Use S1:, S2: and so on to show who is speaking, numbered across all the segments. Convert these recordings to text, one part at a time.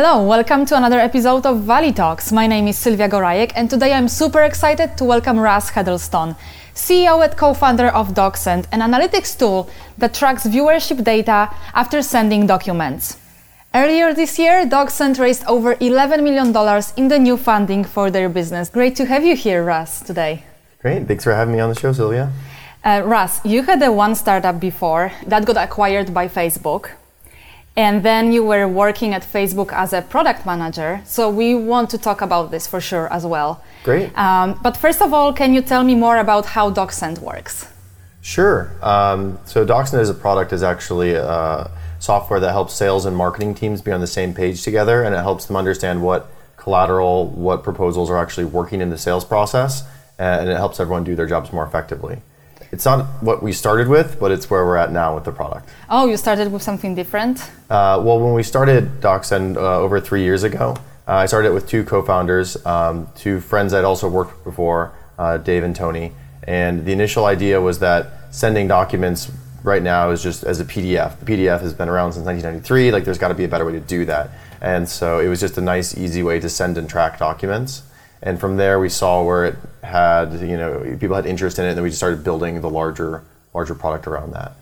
S1: Hello, welcome to another episode of Valley Talks. My name is Sylvia Gorajek, and today I'm super excited to welcome Russ Heddleston, CEO and co-founder of DocSend, an analytics tool that tracks viewership data after sending documents. Earlier this year, DocSend raised over $11 million in the new funding for their business. Great to have you here, Russ, today.
S2: Great, thanks for having me on the show, Sylvia.
S1: Uh, Russ, you had a one startup before that got acquired by Facebook. And then you were working at Facebook as a product manager. So we want to talk about this for sure as well.
S2: Great.
S1: Um, but first of all, can you tell me more about how DocSend works?
S2: Sure. Um, so DocSend as a product is actually uh, software that helps sales and marketing teams be on the same page together, and it helps them understand what collateral, what proposals are actually working in the sales process, and it helps everyone do their jobs more effectively. It's not what we started with, but it's where we're at now with the product.
S1: Oh, you started with something different?
S2: Uh, well, when we started DocSend uh, over three years ago, uh, I started it with two co-founders, um, two friends I'd also worked with before, uh, Dave and Tony. And the initial idea was that sending documents right now is just as a PDF. The PDF has been around since 1993. Like, there's got to be a better way to do that. And so it was just a nice, easy way to send and track documents and from there we saw where it had you know people had interest in it and then we just started building the larger larger product around that.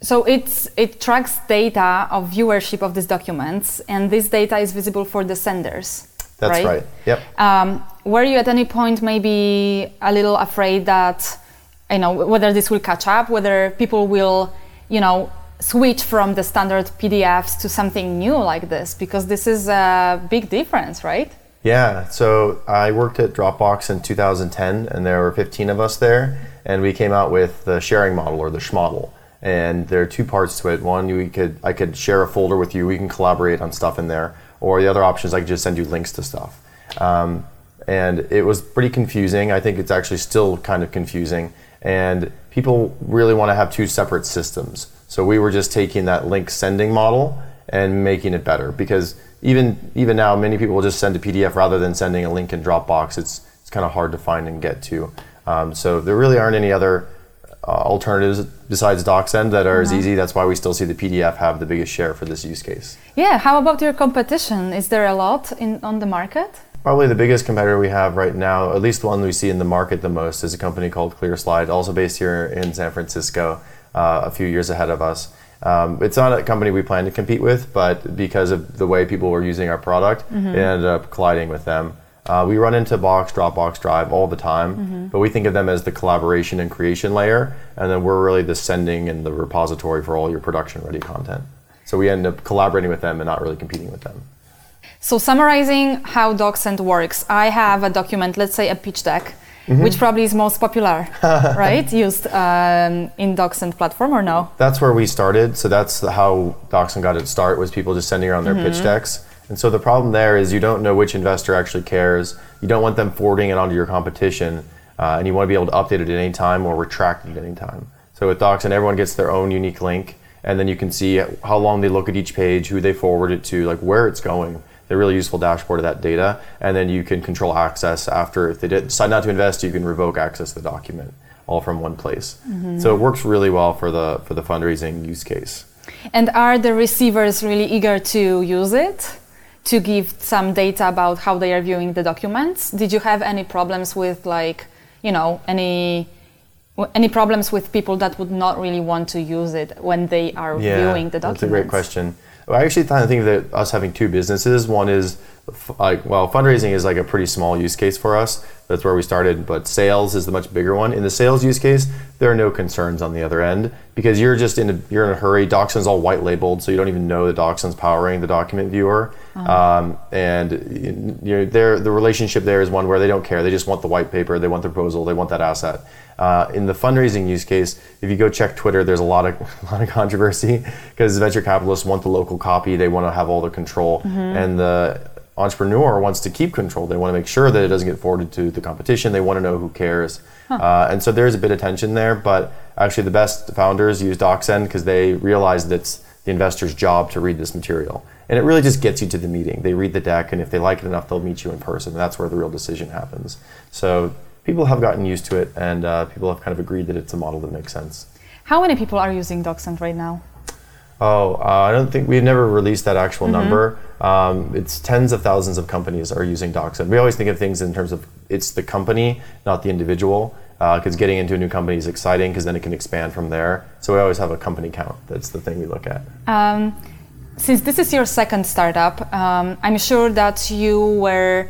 S1: So it's it tracks data of viewership of these documents and this data is visible for the senders
S2: that's right,
S1: right.
S2: yep.
S1: Um, were you at any point maybe a little afraid that you know whether this will catch up whether people will you know switch from the standard pdfs to something new like this? Because this is a big difference right
S2: yeah, so I worked at Dropbox in 2010, and there were 15 of us there, and we came out with the sharing model or the schmodel. And there are two parts to it. One, we could I could share a folder with you. We can collaborate on stuff in there. Or the other option is I could just send you links to stuff. Um, and it was pretty confusing. I think it's actually still kind of confusing. And people really want to have two separate systems. So we were just taking that link sending model and making it better because even even now, many people will just send a PDF rather than sending a link in Dropbox. It's it's kind of hard to find and get to. Um, so there really aren't any other uh, alternatives besides DocSend that are mm-hmm. as easy. That's why we still see the PDF have the biggest share for this use case.
S1: Yeah. How about your competition? Is there a lot in on the market?
S2: Probably the biggest competitor we have right now, at least one we see in the market the most, is a company called ClearSlide, also based here in San Francisco, uh, a few years ahead of us. Um, it's not a company we plan to compete with, but because of the way people were using our product, mm-hmm. it ended up colliding with them. Uh, we run into Box, Dropbox, Drive all the time, mm-hmm. but we think of them as the collaboration and creation layer, and then we're really the sending and the repository for all your production ready content. So we end up collaborating with them and not really competing with them.
S1: So summarizing how DocSend works, I have a document, let's say a pitch deck, mm-hmm. which probably is most popular, right? Used um, in DocSend platform or no?
S2: That's where we started. So that's how DocSend got its start was people just sending around their mm-hmm. pitch decks. And so the problem there is you don't know which investor actually cares. You don't want them forwarding it onto your competition, uh, and you want to be able to update it at any time or retract it at any time. So with DocSend, everyone gets their own unique link, and then you can see how long they look at each page, who they forward it to, like where it's going a really useful dashboard of that data, and then you can control access after if they decide not to invest, you can revoke access to the document all from one place. Mm-hmm. So it works really well for the for the fundraising use case.
S1: And are the receivers really eager to use it? To give some data about how they are viewing the documents? Did you have any problems with like, you know, any any problems with people that would not really want to use it when they are yeah, viewing the documents?
S2: That's a great question. I actually kind of think that us having two businesses, one is like well, fundraising is like a pretty small use case for us. That's where we started, but sales is the much bigger one. In the sales use case, there are no concerns on the other end because you're just in a, you're in a hurry. DocSend's all white labeled, so you don't even know that DocSend's powering the document viewer. Uh-huh. Um, and you know, the relationship there is one where they don't care. They just want the white paper, they want the proposal, they want that asset. Uh, in the fundraising use case, if you go check Twitter, there's a lot of a lot of controversy because venture capitalists want the local copy, they want to have all the control, mm-hmm. and the entrepreneur wants to keep control. They want to make sure that it doesn't get forwarded to the competition. They want to know who cares, huh. uh, and so there's a bit of tension there. But actually, the best founders use DocSend because they realize that it's the investor's job to read this material. And it really just gets you to the meeting. They read the deck, and if they like it enough, they'll meet you in person. That's where the real decision happens. So people have gotten used to it, and uh, people have kind of agreed that it's a model that makes sense.
S1: How many people are using DocSend right now?
S2: Oh, uh, I don't think we've never released that actual
S1: Mm-hmm.
S2: number. Um, it's tens of thousands of companies are using DocSend. We always think of things in terms of it's the company, not the individual, because getting into a new company is exciting because then it can expand from there. So we always have a company count. That's the thing we look at.
S1: Um, since this is your second startup, um, I'm sure that you were,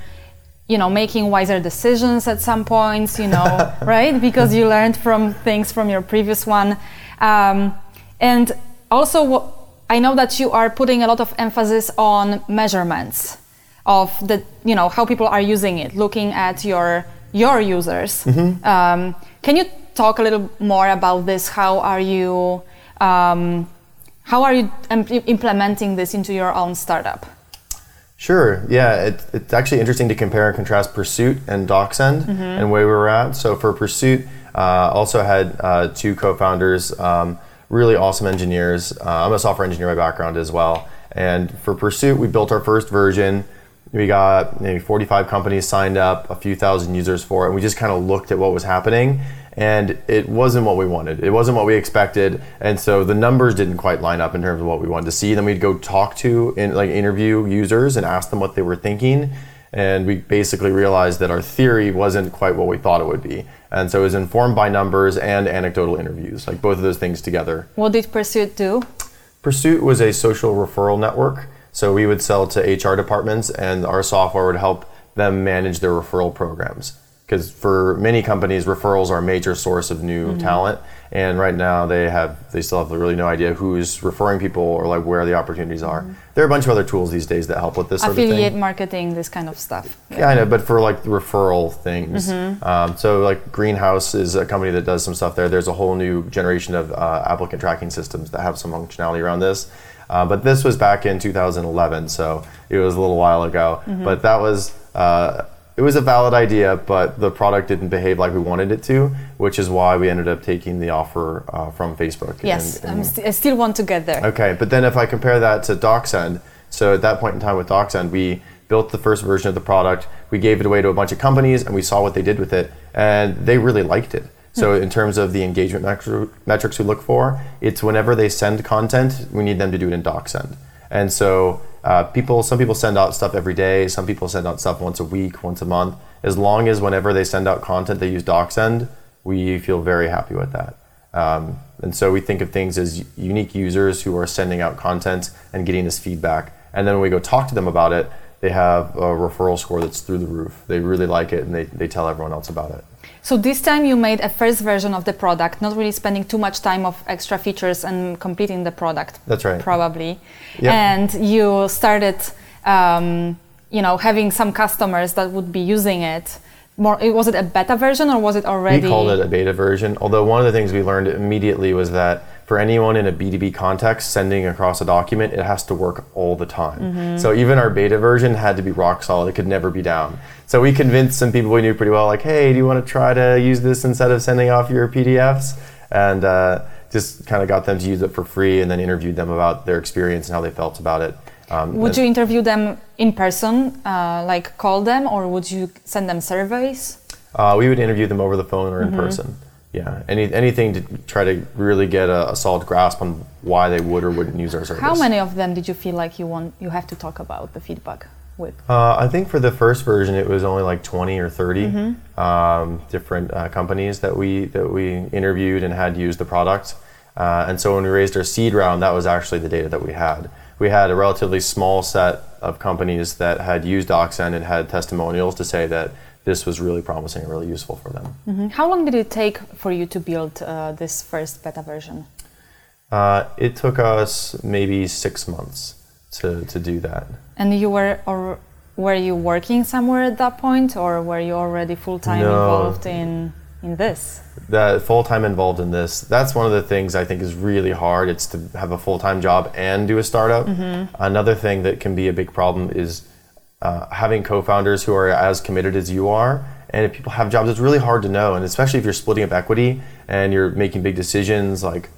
S1: you know, making wiser decisions at some points, you know, right? Because you learned from things from your previous one, um, and also I know that you are putting a lot of emphasis on measurements of the, you know, how people are using it, looking at your your users. Um, can you talk a little more about this? How are you? Um, how are you im- implementing this into your own startup?
S2: Sure. Yeah, it, it's actually interesting to compare and contrast Pursuit and DocSend and where we were at. So for Pursuit, uh, also had uh, two co-founders, um, really awesome engineers. Uh, I'm a software engineer by background as well. And for Pursuit, we built our first version. We got maybe 45 companies signed up, a few thousand users for it. And we just kind of looked at what was happening, and it wasn't what we wanted. It wasn't what we expected, and so the numbers didn't quite line up in terms of what we wanted to see. Then we'd go talk to and like interview users and ask them what they were thinking, and we basically realized that our theory wasn't quite what we thought it would be. And so it was informed by numbers and anecdotal interviews, like both of those things together.
S1: What did Pursuit do?
S2: Pursuit was a social referral network. So we would sell to HR departments, and our software would help them manage their referral programs. Because for many companies, referrals are a major source of new talent, and right now they have they still have really no idea who's referring people or like where the opportunities are. There are a bunch of other tools these days that help with this sort of
S1: Affiliate
S2: thing.
S1: marketing, this kind of stuff.
S2: Yeah, I know, but for like the referral things.
S1: Mm-hmm.
S2: Um, so like Greenhouse is a company that does some stuff there. There's a whole new generation of uh, applicant tracking systems that have some functionality around this. Uh, but this was back in 2011, so it was a little while ago.
S1: Mm-hmm.
S2: But that was uh, it was a valid idea, but the product didn't behave like we wanted it to, which is why we ended up taking the offer uh, from Facebook.
S1: Yes,
S2: and- and-
S1: st- I still want to get there.
S2: Okay, but then if I compare that to DocSend, so at that point in time with DocSend, we built the first version of the product, we gave it away to a bunch of companies, and we saw what they did with it, and they really liked it. So in terms of the engagement metri- metrics we look for, it's whenever they send content, we need them to do it in DocSend. And so uh, people, some people send out stuff every day, some people send out stuff once a week, once a month. As long as whenever they send out content, they use DocSend, we feel very happy with that. Um, and so we think of things as unique users who are sending out content and getting this feedback. And then when we go talk to them about it, they have a referral score that's through the roof. They really like it and they, they tell everyone else about it.
S1: So this time you made a first version of the product, not really spending too much time of extra features and completing the product.
S2: That's right.
S1: Probably.
S2: Yep.
S1: And you started, um, you know, having some customers that would be using it. More, was it a beta version or was it already?
S2: We called it a beta version. Although one of the things we learned immediately was that for anyone in a B2B context sending across a document, it has to work all the time. So even our beta version had to be rock solid. It could never be down. So we convinced some people we knew pretty well, like, hey, do you want to try to use this instead of sending off your PDFs? And uh, just kind of got them to use it for free and then interviewed them about their experience and how they felt about it. Um,
S1: Would you interview them in person, uh, like call them, or would you send them surveys?
S2: Uh, we would interview them over the phone or in person. Yeah, any anything to try to really get a, a solid grasp on why they would or wouldn't use our service.
S1: How many of them did you feel like you want you have to talk about the feedback with?
S2: Uh, I think for the first version, it was only like 20 or 30 um, different uh, companies that we that we interviewed and had used the product. Uh, and so when we raised our seed round, that was actually the data that we had. We had a relatively small set of companies that had used DocSend and had testimonials to say that this was really promising and really useful for them.
S1: Mhm. How long did it take for you to build uh, this first beta version?
S2: Uh, it took us maybe six months to, to do that.
S1: And you were or were you working somewhere at that point, or were you already full time
S2: No.
S1: involved in in this?
S2: that full time involved in this. That's one of the things I think is really hard. It's to have a full time job and do a startup. Another thing that can be a big problem is uh, having co founders who are as committed as you are. And if people have jobs, it's really hard to know. And especially if you're splitting up equity and you're making big decisions, like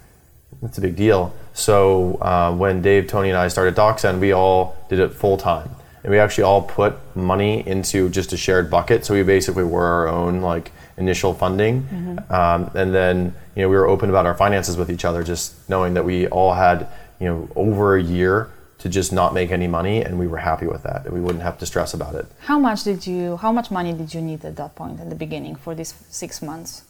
S2: it's a big deal. So uh, when Dave, Tony, and I started DocSend, we all did it full time, and we actually all put money into just a shared bucket. So we basically were our own like initial funding, um, and then you know we were open about our finances with each other, just knowing that we all had you know, over a year to just not make any money, and we were happy with that, and we wouldn't have to stress about it.
S1: How much did you? How much money did you need at that point in the beginning for these six months?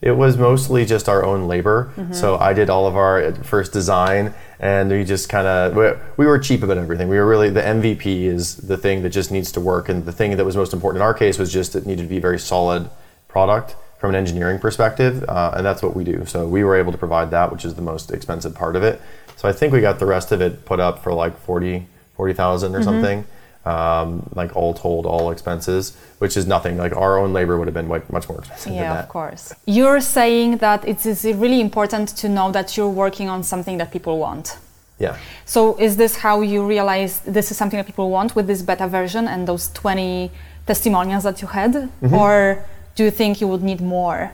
S2: It was mostly just our own labor. Mm-hmm. So I did all of our uh, first design, and we just kind of we, we were cheap about everything. We were really the MVP is the thing that just needs to work, and the thing that was most important in our case was just it needed to be a very solid product from an engineering perspective, uh, and that's what we do. So we were able to provide that, which is the most expensive part of it. So I think we got the rest of it put up for like 40 40,000 or something. Um, like all told, all expenses, which is nothing. Like our own labor would have been much much more expensive than
S1: Yeah, of course. You're saying that it is really important to know that you're working on something that people want.
S2: Yeah.
S1: So is this how you realize this is something that people want with this beta version and those 20 testimonials that you had?
S2: Mm-hmm.
S1: Or do you think you would need more?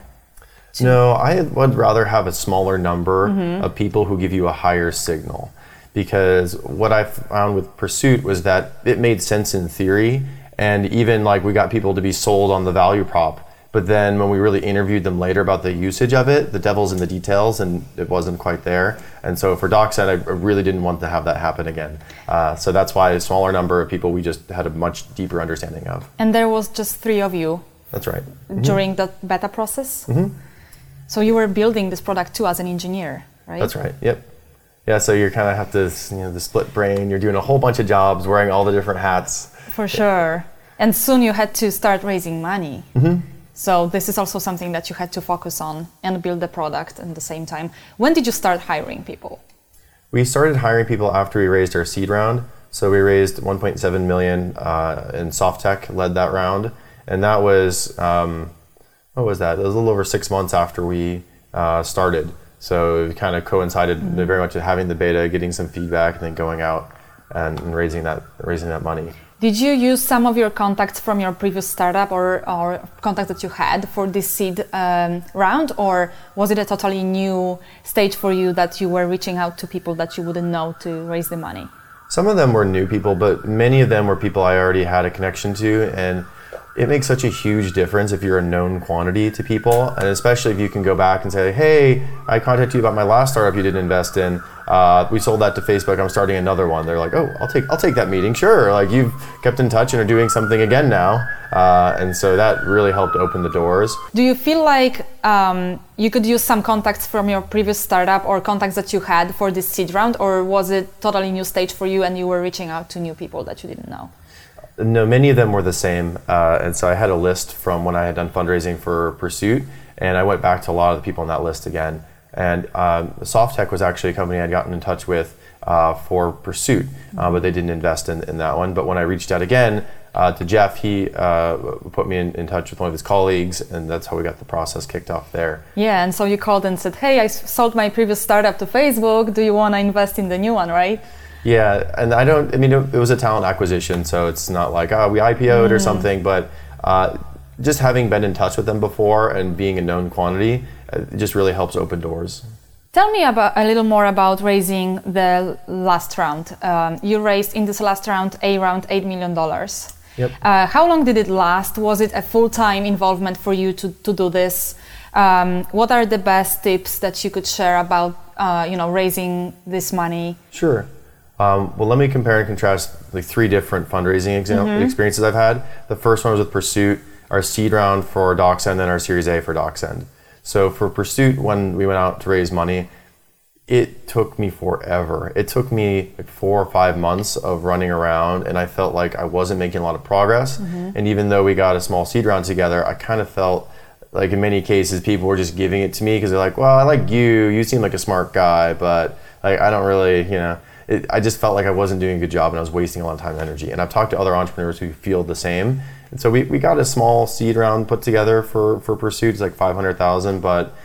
S2: No, I would rather have a smaller number of people who give you a higher signal. Because what I found with Pursuit was that it made sense in theory, and even like we got people to be sold on the value prop. But then when we really interviewed them later about the usage of it, the devil's in the details, and it wasn't quite there. And so for DocSend, I really didn't want to have that happen again. Uh, so that's why a smaller number of people we just had a much deeper understanding of.
S1: And there was just three of you
S2: That's right.
S1: during the beta process. So you were building this product too as an engineer, right?
S2: That's right. Yep. Yeah. So you kind of have to, you know, the split brain. You're doing a whole bunch of jobs, wearing all the different hats.
S1: For sure. And soon you had to start raising money.
S2: Mm-hmm.
S1: So this is also something that you had to focus on and build the product at the same time. When did you start hiring people?
S2: We started hiring people after we raised our seed round. So we raised 1.7 million, uh, and Softtech led that round, and that was um, what was that? It was a little over six months after we uh, started. So it kind of coincided very much with having the beta, getting some feedback, and then going out and, and raising that raising that money.
S1: Did you use some of your contacts from your previous startup or, or contacts that you had for this seed um, round, or was it a totally new stage for you that you were reaching out to people that you wouldn't know to raise the money?
S2: Some of them were new people, but many of them were people I already had a connection to, and it makes such a huge difference if you're a known quantity to people, and especially if you can go back and say, "Hey, I contacted you about my last startup you didn't invest in. Uh, we sold that to Facebook. I'm starting another one." They're like, "Oh, I'll take I'll take that meeting, sure." Like you've kept in touch and are doing something again now, uh, and so that really helped open the doors.
S1: Do you feel like um, you could use some contacts from your previous startup or contacts that you had for this seed round, or was it totally new stage for you and you were reaching out to new people that you didn't know?
S2: No, many of them were the same, uh, and so I had a list from when I had done fundraising for Pursuit, and I went back to a lot of the people on that list again. And um, Softtech was actually a company I'd gotten in touch with uh, for Pursuit, uh, but they didn't invest in, in that one. But when I reached out again uh, to Jeff, he uh, put me in, in touch with one of his colleagues, and that's how we got the process kicked off there.
S1: Yeah, and so you called and said, "Hey, I sold my previous startup to Facebook. Do you want to invest in the new one?" Right?
S2: Yeah, and I don't. I mean, it, it was a talent acquisition, so it's not like oh we IPO'd or something. But uh, just having been in touch with them before and being a known quantity, uh, it just really helps open doors.
S1: Tell me about a little more about raising the last round. Um, you raised in this last round, a round, eight million dollars.
S2: Yep.
S1: Uh, how long did it last? Was it a full-time involvement for you to, to do this? Um, what are the best tips that you could share about uh, you know raising this money?
S2: Sure. Um, well, let me compare and contrast like three different fundraising exam- experiences I've had. The first one was with Pursuit, our seed round for DocSend, and then our Series A for DocSend. So for Pursuit, when we went out to raise money, it took me forever. It took me like four or five months of running around, and I felt like I wasn't making a lot of progress. And even though we got a small seed round together, I kind of felt like in many cases people were just giving it to me because they're like, "Well, I like you. You seem like a smart guy, but like I don't really, you know." It, I just felt like I wasn't doing a good job and I was wasting a lot of time and energy. And I've talked to other entrepreneurs who feel the same. And so we, we got a small seed round put together for for Pursuit. It's like five hundred thousand, but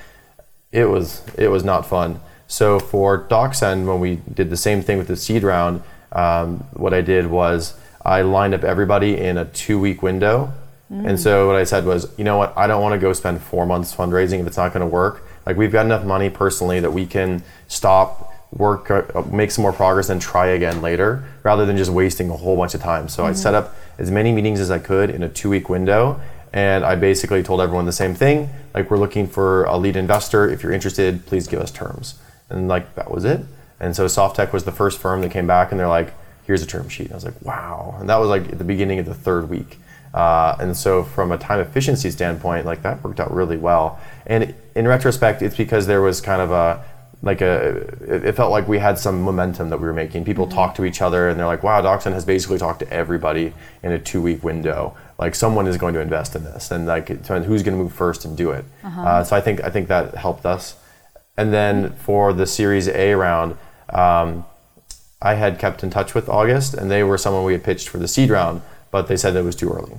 S2: it was it was not fun. So for DocSend, when we did the same thing with the seed round, um, what I did was I lined up everybody in a two week window. And so what I said was, you know what, I don't want to go spend four months fundraising if it's not going to work. Like we've got enough money personally that we can stop, work, uh, make some more progress, and try again later, rather than just wasting a whole bunch of time. So I set up as many meetings as I could in a two week window. And I basically told everyone the same thing. Like, we're looking for a lead investor. If you're interested, please give us terms. And like, that was it. And so Softtech was the first firm that came back and they're like, here's a term sheet. And I was like, wow. And that was like at the beginning of the third week. Uh, and so from a time efficiency standpoint, like that worked out really well. And in retrospect, it's because there was kind of a like a it felt like we had some momentum that we were making. People mm-hmm. talk to each other and they're like wow docsend has basically talked to everybody in a two week window. Like someone is going to invest in this and like who's going to move first and do it. Uh-huh. uh, so i think i think that helped us. And then for the series a round um, i had kept in touch with august and they were someone we had pitched for the seed round but they said it was too early.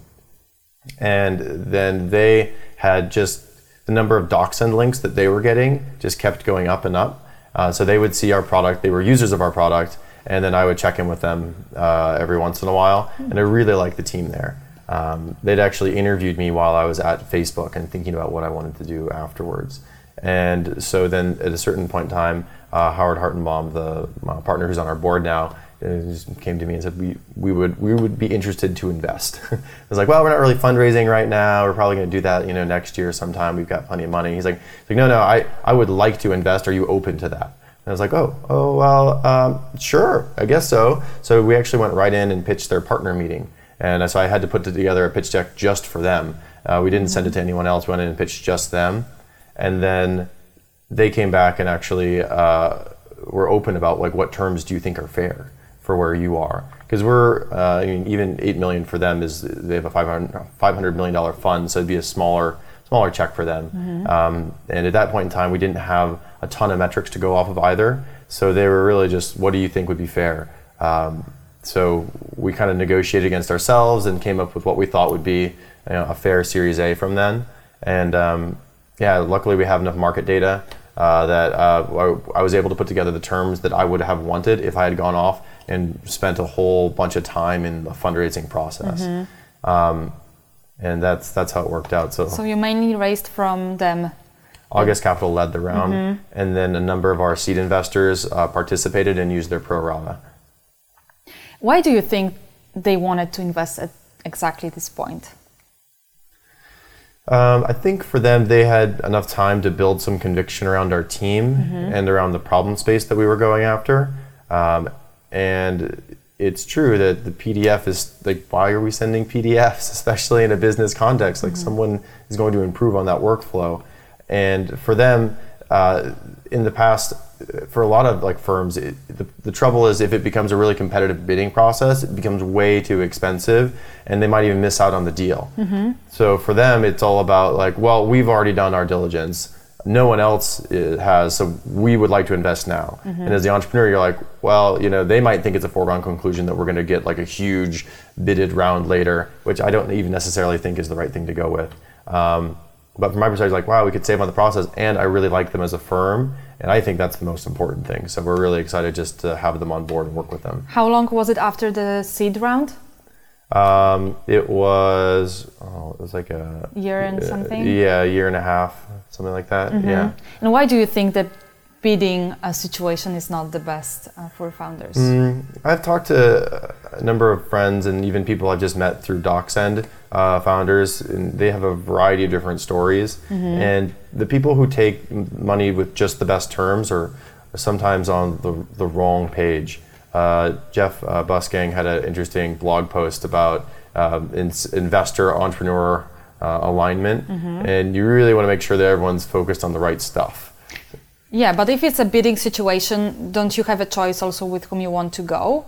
S2: And then they had just the number of DocSend links that they were getting just kept going up and up. Uh, so they would see our product, they were users of our product, and then I would check in with them uh, every once in a while. And I really liked the team there. Um, they'd actually interviewed me while I was at Facebook and thinking about what I wanted to do afterwards. And so then at a certain point in time, uh, Howard Hartenbaum, the partner who's on our board now, just came to me and said we, we would we would be interested to invest. I was like, well, we're not really fundraising right now. We're probably going to do that, you know, next year sometime. We've got plenty of money. He's like, like no, no, I, I would like to invest. Are you open to that? And I was like, oh, oh, well, um, sure, I guess so. So we actually went right in and pitched their partner meeting, and so I had to put together a pitch deck just for them. Uh, we didn't send it to anyone else. We went in and pitched just them, and then they came back and actually uh, were open about like what terms do you think are fair for where you are because we're uh, even eight million for them is they have a 500 million dollar fund, so it'd be a smaller smaller check for them. Mm-hmm. Um, and at that point in time, we didn't have a ton of metrics to go off of either, so they were really just what do you think would be fair. Um, so we kind of negotiated against ourselves and came up with what we thought would be you know, a fair Series A from then. And um, yeah, luckily we have enough market data uh, that uh, I, I was able to put together the terms that I would have wanted if I had gone off and spent a whole bunch of time in the fundraising process. Mm-hmm. Um, and that's that's how it worked out. So,
S1: so you mainly raised from them.
S2: August Capital led the round, mm-hmm. and then a number of our seed investors uh, participated and used their pro rata.
S1: Why do you think they wanted to invest at exactly this point?
S2: Um, I think for them, they had enough time to build some conviction around our team mm-hmm. and around the problem space that we were going after. Um, and it's true that the PDF is like, why are we sending PDFs, especially in a business context? Like, mm-hmm. someone is going to improve on that workflow. And for them, uh, in the past, for a lot of like firms, it, the, the trouble is if it becomes a really competitive bidding process, it becomes way too expensive, and they might even miss out on the deal. Mm-hmm. So for them, it's all about like, well, we've already done our diligence no one else uh, has, so we would like to invest now. Mm-hmm. And as the entrepreneur, you're like, well, you know, they might think it's a foregone conclusion that we're going to get like a huge bidded round later, which I don't even necessarily think is the right thing to go with. Um, but from my perspective, like, wow, we could save on the process, and I really like them as a firm, and I think that's the most important thing. So we're really excited just to have them on board and work with them.
S1: How long was it after the seed round?
S2: Um, it was oh, it was like a
S1: year and uh, something.
S2: Yeah, a year and a half, something like that. Mm-hmm. Yeah.
S1: And why do you think that bidding a situation is not the best uh, for founders?
S2: Mm, I've talked to a number of friends and even people I've just met through DocSend uh, founders, and they have a variety of different stories. Mm-hmm. And the people who take money with just the best terms are sometimes on the the wrong page. Uh, Jeff uh, Bussgang had an interesting blog post about um, in, investor entrepreneur uh, alignment, mm-hmm. and you really want to make sure that everyone's focused on the right stuff.
S1: Yeah, but if it's a bidding situation, don't you have a choice also with whom you want to go?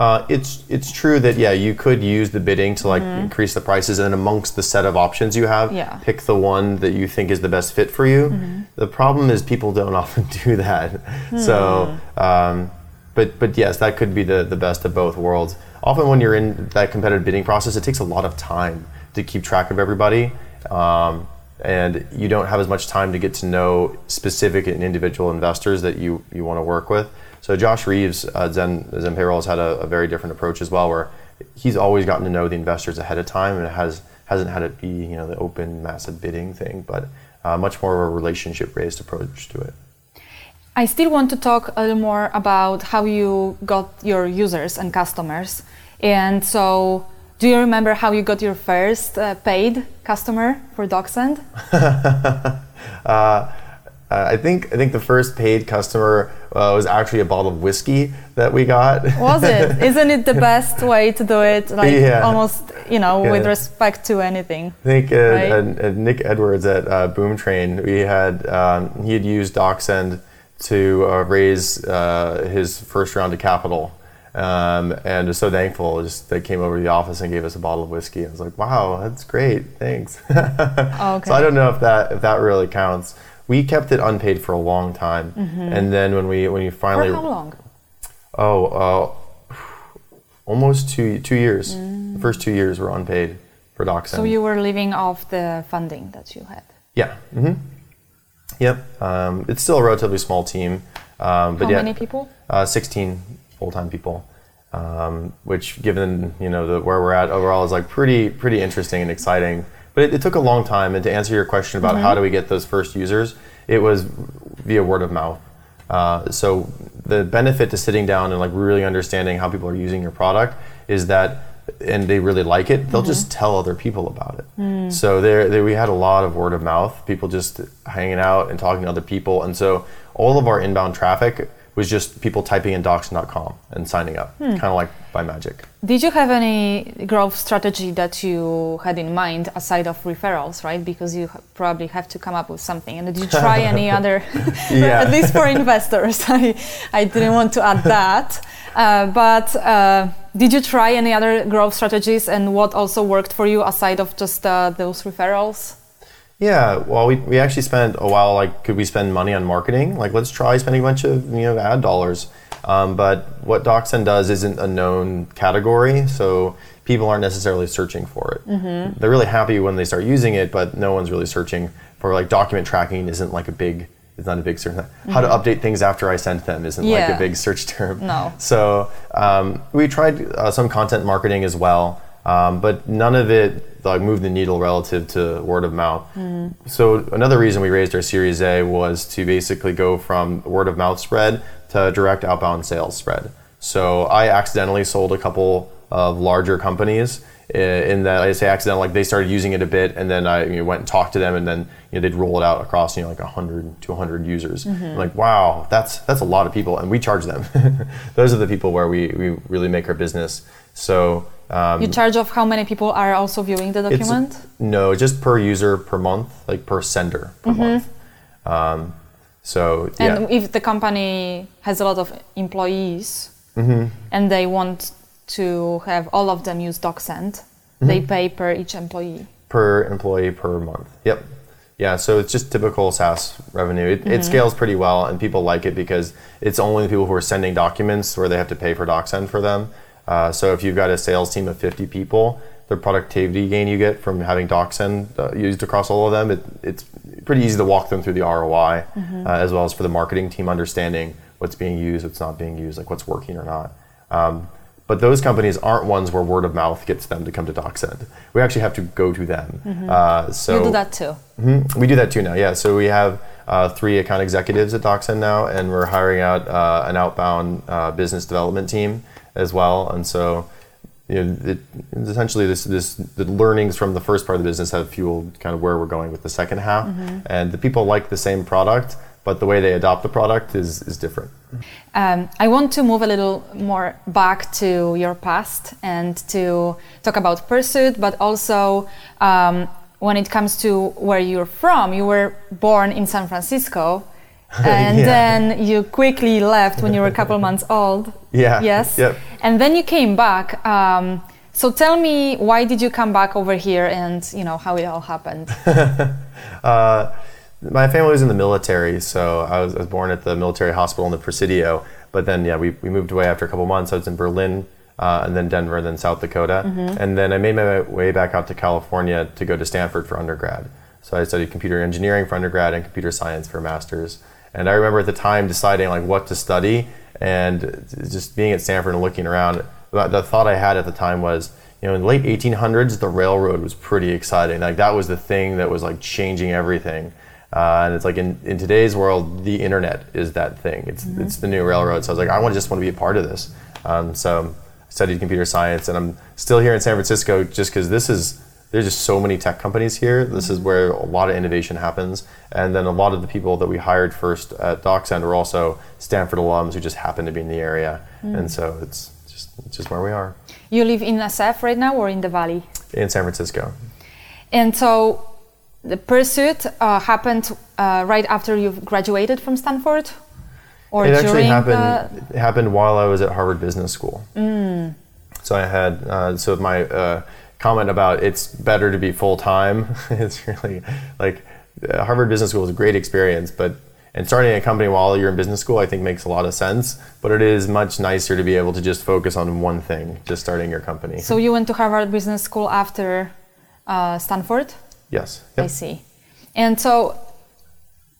S2: Uh, it's it's true that yeah you could use the bidding to like mm-hmm. increase the prices and amongst the set of options you have yeah. pick the one that you think is the best fit for you. Mm-hmm. The problem is people don't often do that. Mm-hmm. So um, but but yes, that could be the, the best of both worlds. Often when you're in that competitive bidding process, it takes a lot of time to keep track of everybody. Um, and you don't have as much time to get to know specific and individual investors that you, you want to work with. So Josh Reeves, uh, Zen, Zen Payroll, has had a, a, very different approach as well, where he's always gotten to know the investors ahead of time, and has hasn't had it be you know the open massive bidding thing, but uh, much more of a relationship based approach to it.
S1: I still want to talk a little more about how you got your users and customers. And so, do you remember how you got your first uh, paid customer for DocSend?
S2: uh, Uh, I think I think the first paid customer uh, was actually a bottle of whiskey that we got.
S1: Was it? Isn't it the best way to do it? Like
S2: Yeah.
S1: almost, you know,
S2: Yeah.
S1: with respect to anything.
S2: I think uh,
S1: Right.
S2: uh, uh, Nick Edwards at uh, Boom Train, we had um, he had used DocSend to uh, raise uh, his first round of capital, um, and was so thankful. Just they came over to the office and gave us a bottle of whiskey. I was like, wow, that's great, thanks.
S1: Okay.
S2: So I don't know if that if that really counts. We kept it unpaid for a long time, and then when we when you
S1: For
S2: finally
S1: how long?
S2: oh uh, almost two two years. The first two years were unpaid for DocSend.
S1: So you were living off the funding that you had.
S2: Yeah. hmm Yep. Um, it's still a relatively small team, um, but
S1: How
S2: yeah,
S1: many people?
S2: Uh, 16 full-time people, um, which, given you know the, where we're at overall, is like pretty pretty interesting and exciting. But it, it took a long time. And to answer your question about
S1: Mm-hmm.
S2: how do we get those first users, it was via word of mouth. Uh, so the benefit to sitting down and like really understanding how people are using your product is that and they really like it, they'll just tell other people about it. So there, there, we had a lot of word of mouth, people just hanging out and talking to other people, and so all of our inbound traffic was just people typing in docs.com and signing up, kind of like by magic.
S1: Did you have any growth strategy that you had in mind aside of referrals, right? Because you probably have to come up with something. And did you try any other, at least for investors? I, I didn't want to add that. Uh, but uh, did you try any other growth strategies and what also worked for you aside of just uh, those referrals?
S2: Yeah, well, we, we actually spent a while like, could we spend money on marketing? Like, let's try spending a bunch of you know ad dollars. Um, but what DocSend does isn't a known category, so people aren't necessarily searching for it.
S1: Mm-hmm.
S2: They're really happy when they start using it, but no one's really searching for like document tracking. Isn't like a big. It's not a big search. How to update things after I sent them isn't like
S1: Mm-hmm.
S2: A big search term.
S1: No.
S2: So um, we tried uh, some content marketing as well, um, but none of it like moved the needle relative to word of mouth. So another reason we raised our Series A was to basically go from word of mouth spread to direct outbound sales spread. So I accidentally sold a couple of larger companies in that I say accidental, like they started using it a bit, and then I you know, went and talked to them, and then you know, they'd roll it out across you know like 100, 200 users. I'm like, wow, that's that's a lot of people, and we charge them. Those are the people where we, we really make our business. So um,
S1: You charge of how many people are also viewing the document?
S2: no, just per user per month, like per sender per month. Um, so yeah,
S1: And if the company has a lot of employees
S2: Mm-hmm.
S1: and they want to have all of them use DocSend, they
S2: Mm-hmm.
S1: pay per each employee.
S2: per employee per month. Yep. Yeah, so it's just typical SaaS revenue. It, it scales pretty well, and people like it because it's only the people who are sending documents where they have to pay for DocSend for them. Uh, so if you've got a sales team of 50 people, the productivity gain you get from having DocSend uh, used across all of them, it, it's pretty easy to walk them through the ROI, uh, as well as for the marketing team understanding what's being used, what's not being used, like what's working or not. Um, but those companies aren't ones where word of mouth gets them to come to DocSend. We actually have to go to them. Uh, so
S1: you do that too.
S2: Mhm. We do that too now. Yeah. So we have uh, three account executives at DocSend now, and we're hiring out uh, an outbound uh, business development team as well. And so, you know, it, essentially this this the learnings from the first part of the business have fueled kind of where we're going with the second half. And the people like the same product, but the way they adopt the product is is different.
S1: Um, I want to move a little more back to your past and to talk about Pursuit, but also um, when it comes to where you're from. You were born in San Francisco, and
S2: Yeah.
S1: then you quickly left when you were a couple months old.
S2: Yeah.
S1: Yes.
S2: Yep.
S1: And then you came back. Um, so tell me, why did you come back over here, and you know how it all happened?
S2: Uh, my family was in the military, so I was, I was born at the military hospital in the Presidio. But then, yeah, we, we moved away after a couple months. I was in Berlin, uh, and then Denver, and then South Dakota. And then I made my way back out to California to go to Stanford for undergrad. So I studied computer engineering for undergrad and computer science for master's. And I remember at the time deciding like what to study, and just being at Stanford and looking around. The the thought I had at the time was, you know, in the late 1800s, the railroad was pretty exciting. Like that was the thing that was like changing everything. Uh, and it's like in, in today's world, the internet is that thing. It's it's the new railroad. So I was like, I want just want to be a part of this. Um, so I studied computer science, and I'm still here in San Francisco just because this is there's just so many tech companies here. This is where a lot of innovation happens. And then a lot of the people that we hired first at DocSend are also Stanford alums who just happen to be in the area. And so it's just, it's just where we are
S1: You live in SF right now or in the Valley?
S2: in San Francisco.
S1: And so the pursuit uh, happened uh, right after you graduated from Stanford? Or
S2: it actually happened
S1: the-
S2: it happened while I was at Harvard Business School.
S1: Mm.
S2: So I had uh, so my uh, comment about it's better to be full time. it's really like uh, Harvard Business School is a great experience, but and starting a company while you're in business school, I think makes a lot of sense. But it is much nicer to be able to just focus on one thing, just starting your company.
S1: So you went to Harvard Business School after uh, Stanford?
S2: Yes.
S1: I see. And so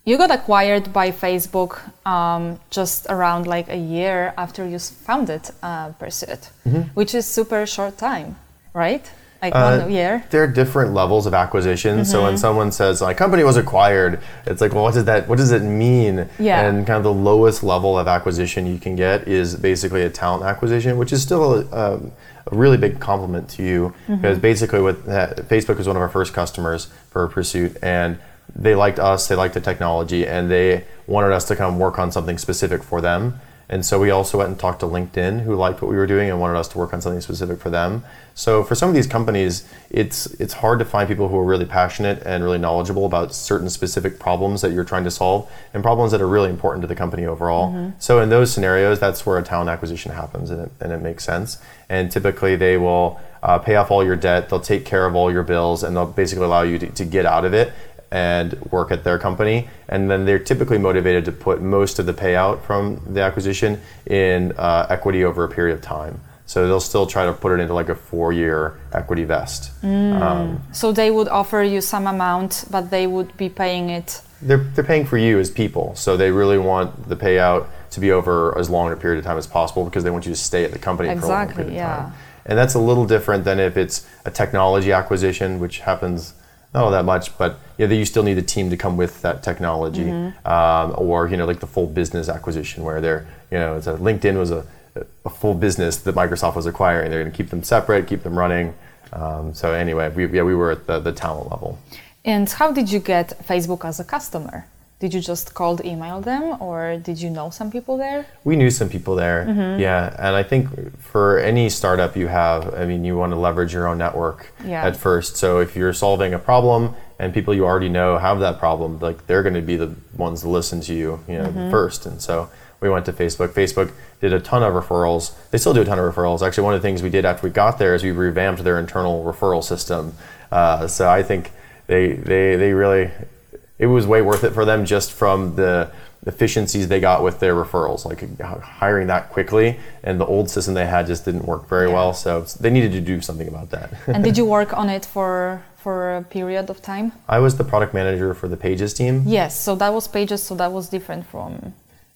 S1: you got acquired by Facebook um, just around like a year after you founded uh, Pursuit, which is super short time, right? Like
S2: Mm-hmm. Uh,
S1: one year.
S2: There are different levels of acquisition. So
S1: Mm-hmm.
S2: when someone says my company was acquired, it's like, well, what does that? What does it mean?
S1: Yeah.
S2: And kind of the lowest level of acquisition you can get is basically a talent acquisition, which is still a, um, a really big compliment to you
S1: Mm-hmm.
S2: because basically, with that, Facebook was one of our first customers for Pursuit, and they liked us, they liked the technology, and they wanted us to come work on something specific for them. And so we also went and talked to LinkedIn, who liked what we were doing and wanted us to work on something specific for them. So for some of these companies, it's it's hard to find people who are really passionate and really knowledgeable about certain specific problems that you're trying to solve and problems that are really important to the company overall. So in those scenarios, that's where a talent acquisition happens, and it, and it makes sense. And typically, they will uh, pay off all your debt, they'll take care of all your bills, and they'll basically allow you to, to get out of it and work at their company. And then they're typically motivated to put most of the payout from the acquisition in uh, equity over a period of time. So they'll still try to put it into like a four-year equity vest. Um,
S1: So they would offer you some amount, but they would be paying it.
S2: they're, they're paying for you as people. So they really want the payout to be over as long a period of time as possible because they want you to stay at the company for a long
S1: Exactly,
S2: period of
S1: yeah.
S2: time. And that's a little different than if it's a technology acquisition, which happens not all that much, but you, know, you still need a team to come with that technology,
S1: Mm-hmm.
S2: um, or you know, like the full business acquisition, where they're you know, it's a, LinkedIn was a, a full business that Microsoft was acquiring. They're going to keep them separate, keep them running. Um, so anyway, we, yeah, we were at the, the talent level.
S1: And how did you get Facebook as a customer? Did you just cold email them or did you know some people there?
S2: We knew some people there,
S1: Mm-hmm.
S2: yeah. And I think for any startup you have, I mean, you want to leverage your own network
S1: Yeah.
S2: at first. So if you're solving a problem and people you already know have that problem, like they're going to be the ones to listen to you, you know,
S1: Mm-hmm.
S2: first. And so we went to Facebook. Facebook did a ton of referrals. They still do a ton of referrals. Actually, one of the things we did after we got there is we revamped their internal referral system. Uh, so I think they they they really it was way worth it for them just from the efficiencies they got with their referrals, like hiring that quickly. And the old system they had just didn't work very
S1: Yeah.
S2: well, so they needed to do something about that.
S1: And did you work on it for for a period of time?
S2: I was the product manager for the Pages team,
S1: Yes, so that was Pages, so that was different from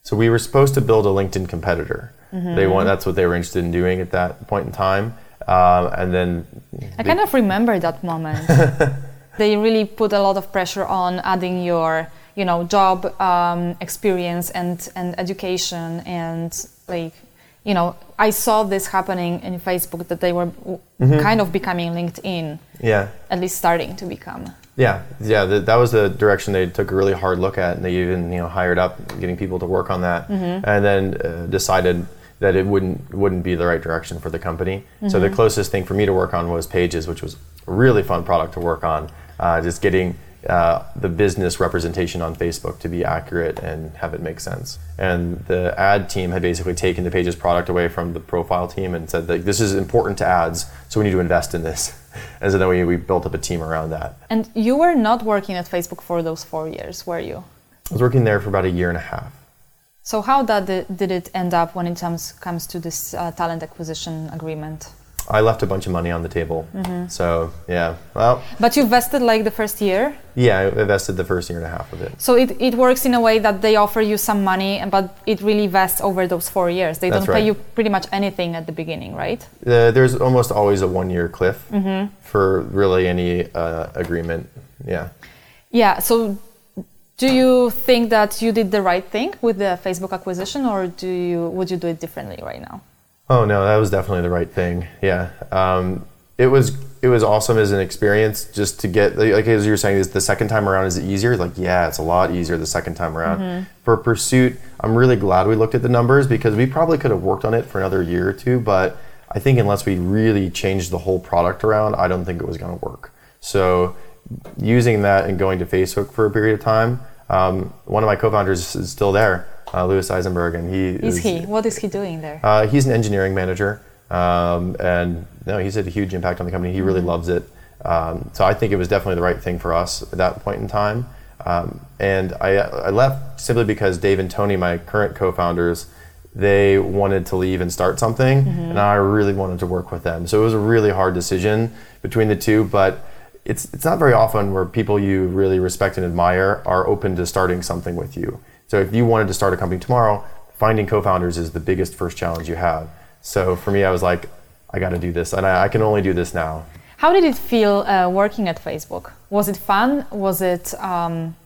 S2: so we were supposed to build a LinkedIn competitor.
S1: Mm-hmm.
S2: They want that's what they were interested in doing at that point in time, um, and then
S1: I kind of remember that moment. they really put a lot of pressure on adding your, you know, job um, experience and and education and like, you know, I saw this happening in Facebook that they were w- kind of becoming LinkedIn,
S2: yeah,
S1: at least starting to become.
S2: Yeah, yeah, th- that was the direction they took a really hard look at, and they even you know hired up getting people to work on that, and then uh, decided that it wouldn't wouldn't be the right direction for the company. So the closest thing for me to work on was Pages, which was a really fun product to work on. Uh, just getting uh, the business representation on Facebook to be accurate and have it make sense. And the ad team had basically taken the Pages product away from the profile team and said that this is important to ads, so we need to invest in this. And so then we, we built up a team around that.
S1: And you were not working at Facebook for those four years, were you?
S2: I was working there for about a year and a half.
S1: So how that did it end up when it comes comes to this uh, talent acquisition agreement?
S2: I left a bunch of money on the table. So yeah, well,
S1: But you vested like the first year.
S2: yeah, I invested the first year and a half of it.
S1: So it, it works in a way that they offer you some money, but it really vests over those four years. They
S2: That's
S1: don't pay you pretty much anything at the beginning, right?
S2: Uh, there's almost always a one-year cliff for really any uh, agreement. Yeah.
S1: Yeah. So do you think that you did the right thing with the Facebook acquisition, or do you would you do it differently right now?
S2: Oh no, that was definitely the right thing. Yeah. Um, it was it was awesome as an experience just to get like as you were saying is the second time around is it easier like yeah it's a lot easier the second time around
S1: Mm-hmm.
S2: for pursuit i'm really glad we looked at the numbers because we probably could have worked on it for another year or two but i think unless we really changed the whole product around i don't think it was going to work so using that and going to facebook for a period of time um, one of my co-founders is still there uh, louis eisenberg and he
S1: Is he? What is he doing there?
S2: uh, he's an engineering manager, um, and no, he's had a huge impact on the company. He really loves it. Um, so I think it was definitely the right thing for us at that point in time. Um, and I, I left simply because Dave and Tony, my current co-founders, they wanted to leave and start something, and I really wanted to work with them. So it was a really hard decision between the two, but. It's, it's not very often where people you really respect and admire are open to starting something with you. So if you wanted to start a company tomorrow, finding co-founders is the biggest first challenge you have. So for me, I was like, I got to do this, and I, I can only do this now.
S1: How did it feel uh, working at Facebook? Was it fun? Was it, um,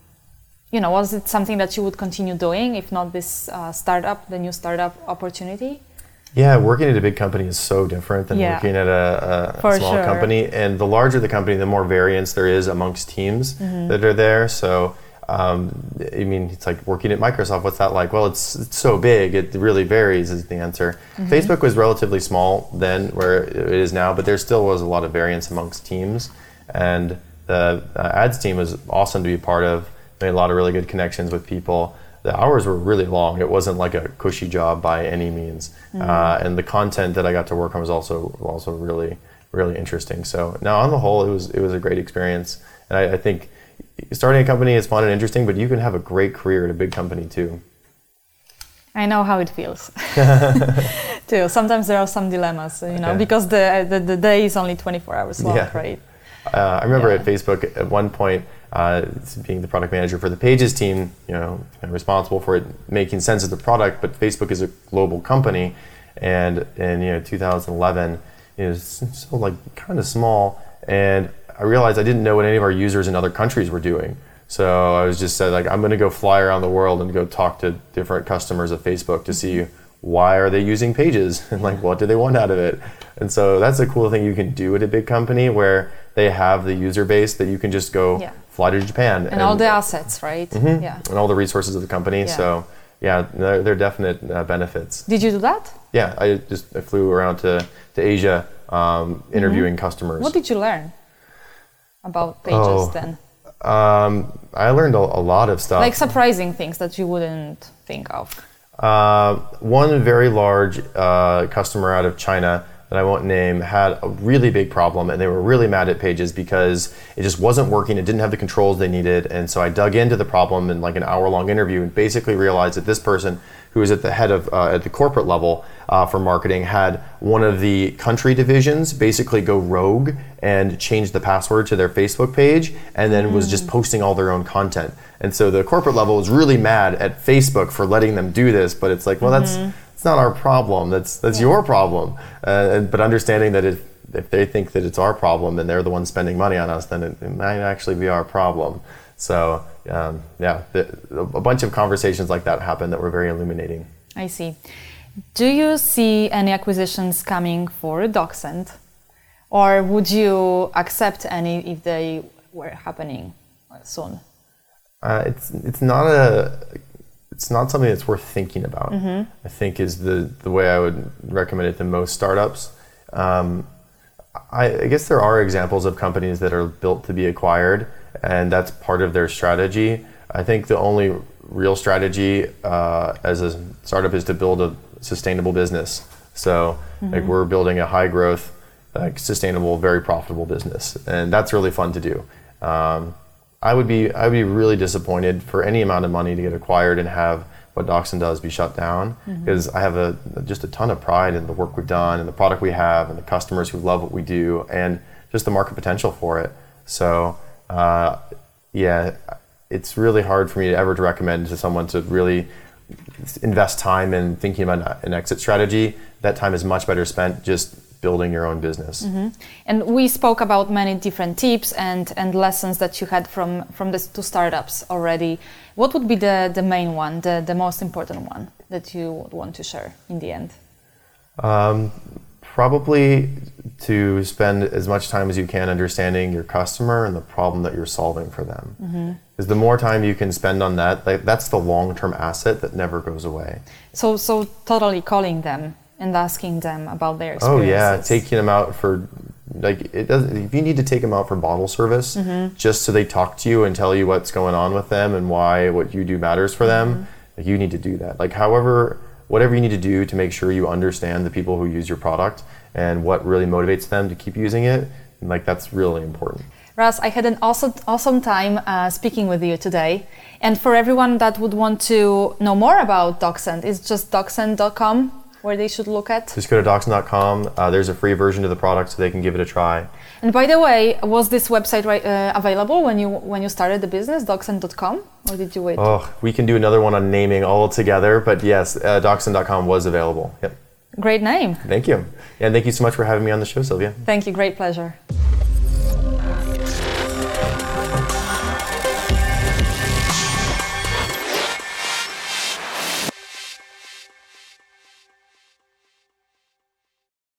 S1: you know, was it something that you would continue doing if not this uh, startup, the new startup opportunity?
S2: Yeah, working at a big company is so different than
S1: Yeah.
S2: working at a, a small
S1: sure.
S2: company. And the larger the company, the more variance there is amongst teams
S1: Mm-hmm.
S2: that are there. So, um, I mean, it's like working at Microsoft. What's that like? Well, it's, it's so big. It really varies, is the answer.
S1: Mm-hmm.
S2: Facebook was relatively small then, where it is now, but there still was a lot of variance amongst teams. And the uh, ads team was awesome to be part of. Made a lot of really good connections with people the hours were really long. It wasn't like a cushy job by any means, uh, and the content that I got to work on was also also really really interesting. So now on the whole, it was it was a great experience, and I, I think starting a company is fun and interesting, but you can have a great career at a big company too.
S1: I know how it feels. Too. Sometimes there are some dilemmas, you know, because the, the the day is only 24 hours long,
S2: Yeah.
S1: right?
S2: Uh, I remember
S1: Yeah.
S2: at Facebook at one point, uh, being the product manager for the Pages team, you know, responsible for it making sense of the product. But Facebook is a global company, and in you know 2011, it was so like kind of small, and I realized I didn't know what any of our users in other countries were doing. So I was just said like I'm going to go fly around the world and go talk to different customers of Facebook to see why are they using Pages and like what do they want out of it. And so that's a cool thing you can do at a big company where they have the user base that you can just go
S1: Yeah.
S2: fly to Japan
S1: And, all the assets, right?
S2: Mm-hmm.
S1: Yeah.
S2: and all the resources of the company.
S1: Yeah.
S2: So yeah, there are definite uh, benefits.
S1: Did you do that?
S2: Yeah, I just I flew around to to Asia um, interviewing customers.
S1: Mm-hmm. What did you learn about pages
S2: Oh.
S1: then?
S2: um, I learned a, a lot of stuff.
S1: Like surprising things that you wouldn't think of.
S2: Uh, one very large uh, customer out of China that I won't name had a really big problem, and they were really mad at Pages because it just wasn't working. It didn't have the controls they needed, and so I dug into the problem in like an hour-long interview, and basically realized that this person, who was at the head of uh, at the corporate level uh, for marketing, had one of the country divisions basically go rogue and change the password to their Facebook page, and then was just posting all their own content. And so the corporate level was really mad at Facebook for letting them do this, but it's like, well, that's it's not our problem. That's that's your problem. Uh, and, but understanding that if if they think that it's our problem and they're the ones spending money on us, then it, it might actually be our problem. So um, yeah, the, a bunch of conversations like that happened that were very illuminating.
S1: I see. Do you see any acquisitions coming for DocSend? Or would you accept any if they were happening soon?
S2: Uh, it's it's not a it's not something that's worth thinking about. I think is the the way I would recommend it to most startups. Um, I, I guess there are examples of companies that are built to be acquired, and that's part of their strategy. I think the only real strategy uh, as a startup is to build a sustainable business. So, like we're building a high growth, like sustainable, very profitable business, and that's really fun to do. Um, I would be I would be really disappointed for any amount of money to get acquired and have what DocSend does be shut down because I have a just a ton of pride in the work we've done and the product we have and the customers who love what we do and just the market potential for it. So uh, yeah, it's really hard for me to ever to recommend to someone to really invest time in thinking about an exit strategy. That time is much better spent just building your own business. Mm-hmm.
S1: And we spoke about many different tips and, and lessons that you had from, from the two startups already. What would be the, the main one, the, the most important one that you would want to share in the end?
S2: Um, probably to spend as much time as you can understanding your customer and the problem that you're solving for them. Mm-hmm. Because the more time you can spend on that, like, that's the long-term asset that never goes away.
S1: So, so totally calling them and asking them about their
S2: Oh yeah, taking them out for like it doesn't. If you need to take them out for bottle service, mm-hmm. just so they talk to you and tell you what's going on with them and why what you do matters for them, mm-hmm. like you need to do that. Like however, whatever you need to do to make sure you understand the people who use your product and what really motivates them to keep using it, like that's really important.
S1: Russ, I had an awesome, awesome time uh, speaking with you today. And for everyone that would want to know more about DocSend, it's just docsend.com where they should look at.
S2: Just go to docsend.com. Uh, there's a free version of the product, so they can give it a try.
S1: And by the way, was this website right, uh, available when you when you started the business, docsend.com, or did you wait?
S2: Oh, we can do another one on naming all together, but yes, uh, docsend.com was available. Yep.
S1: Great name.
S2: Thank you. And thank you so much for having me on the show, Sylvia.
S1: Thank you. Great pleasure.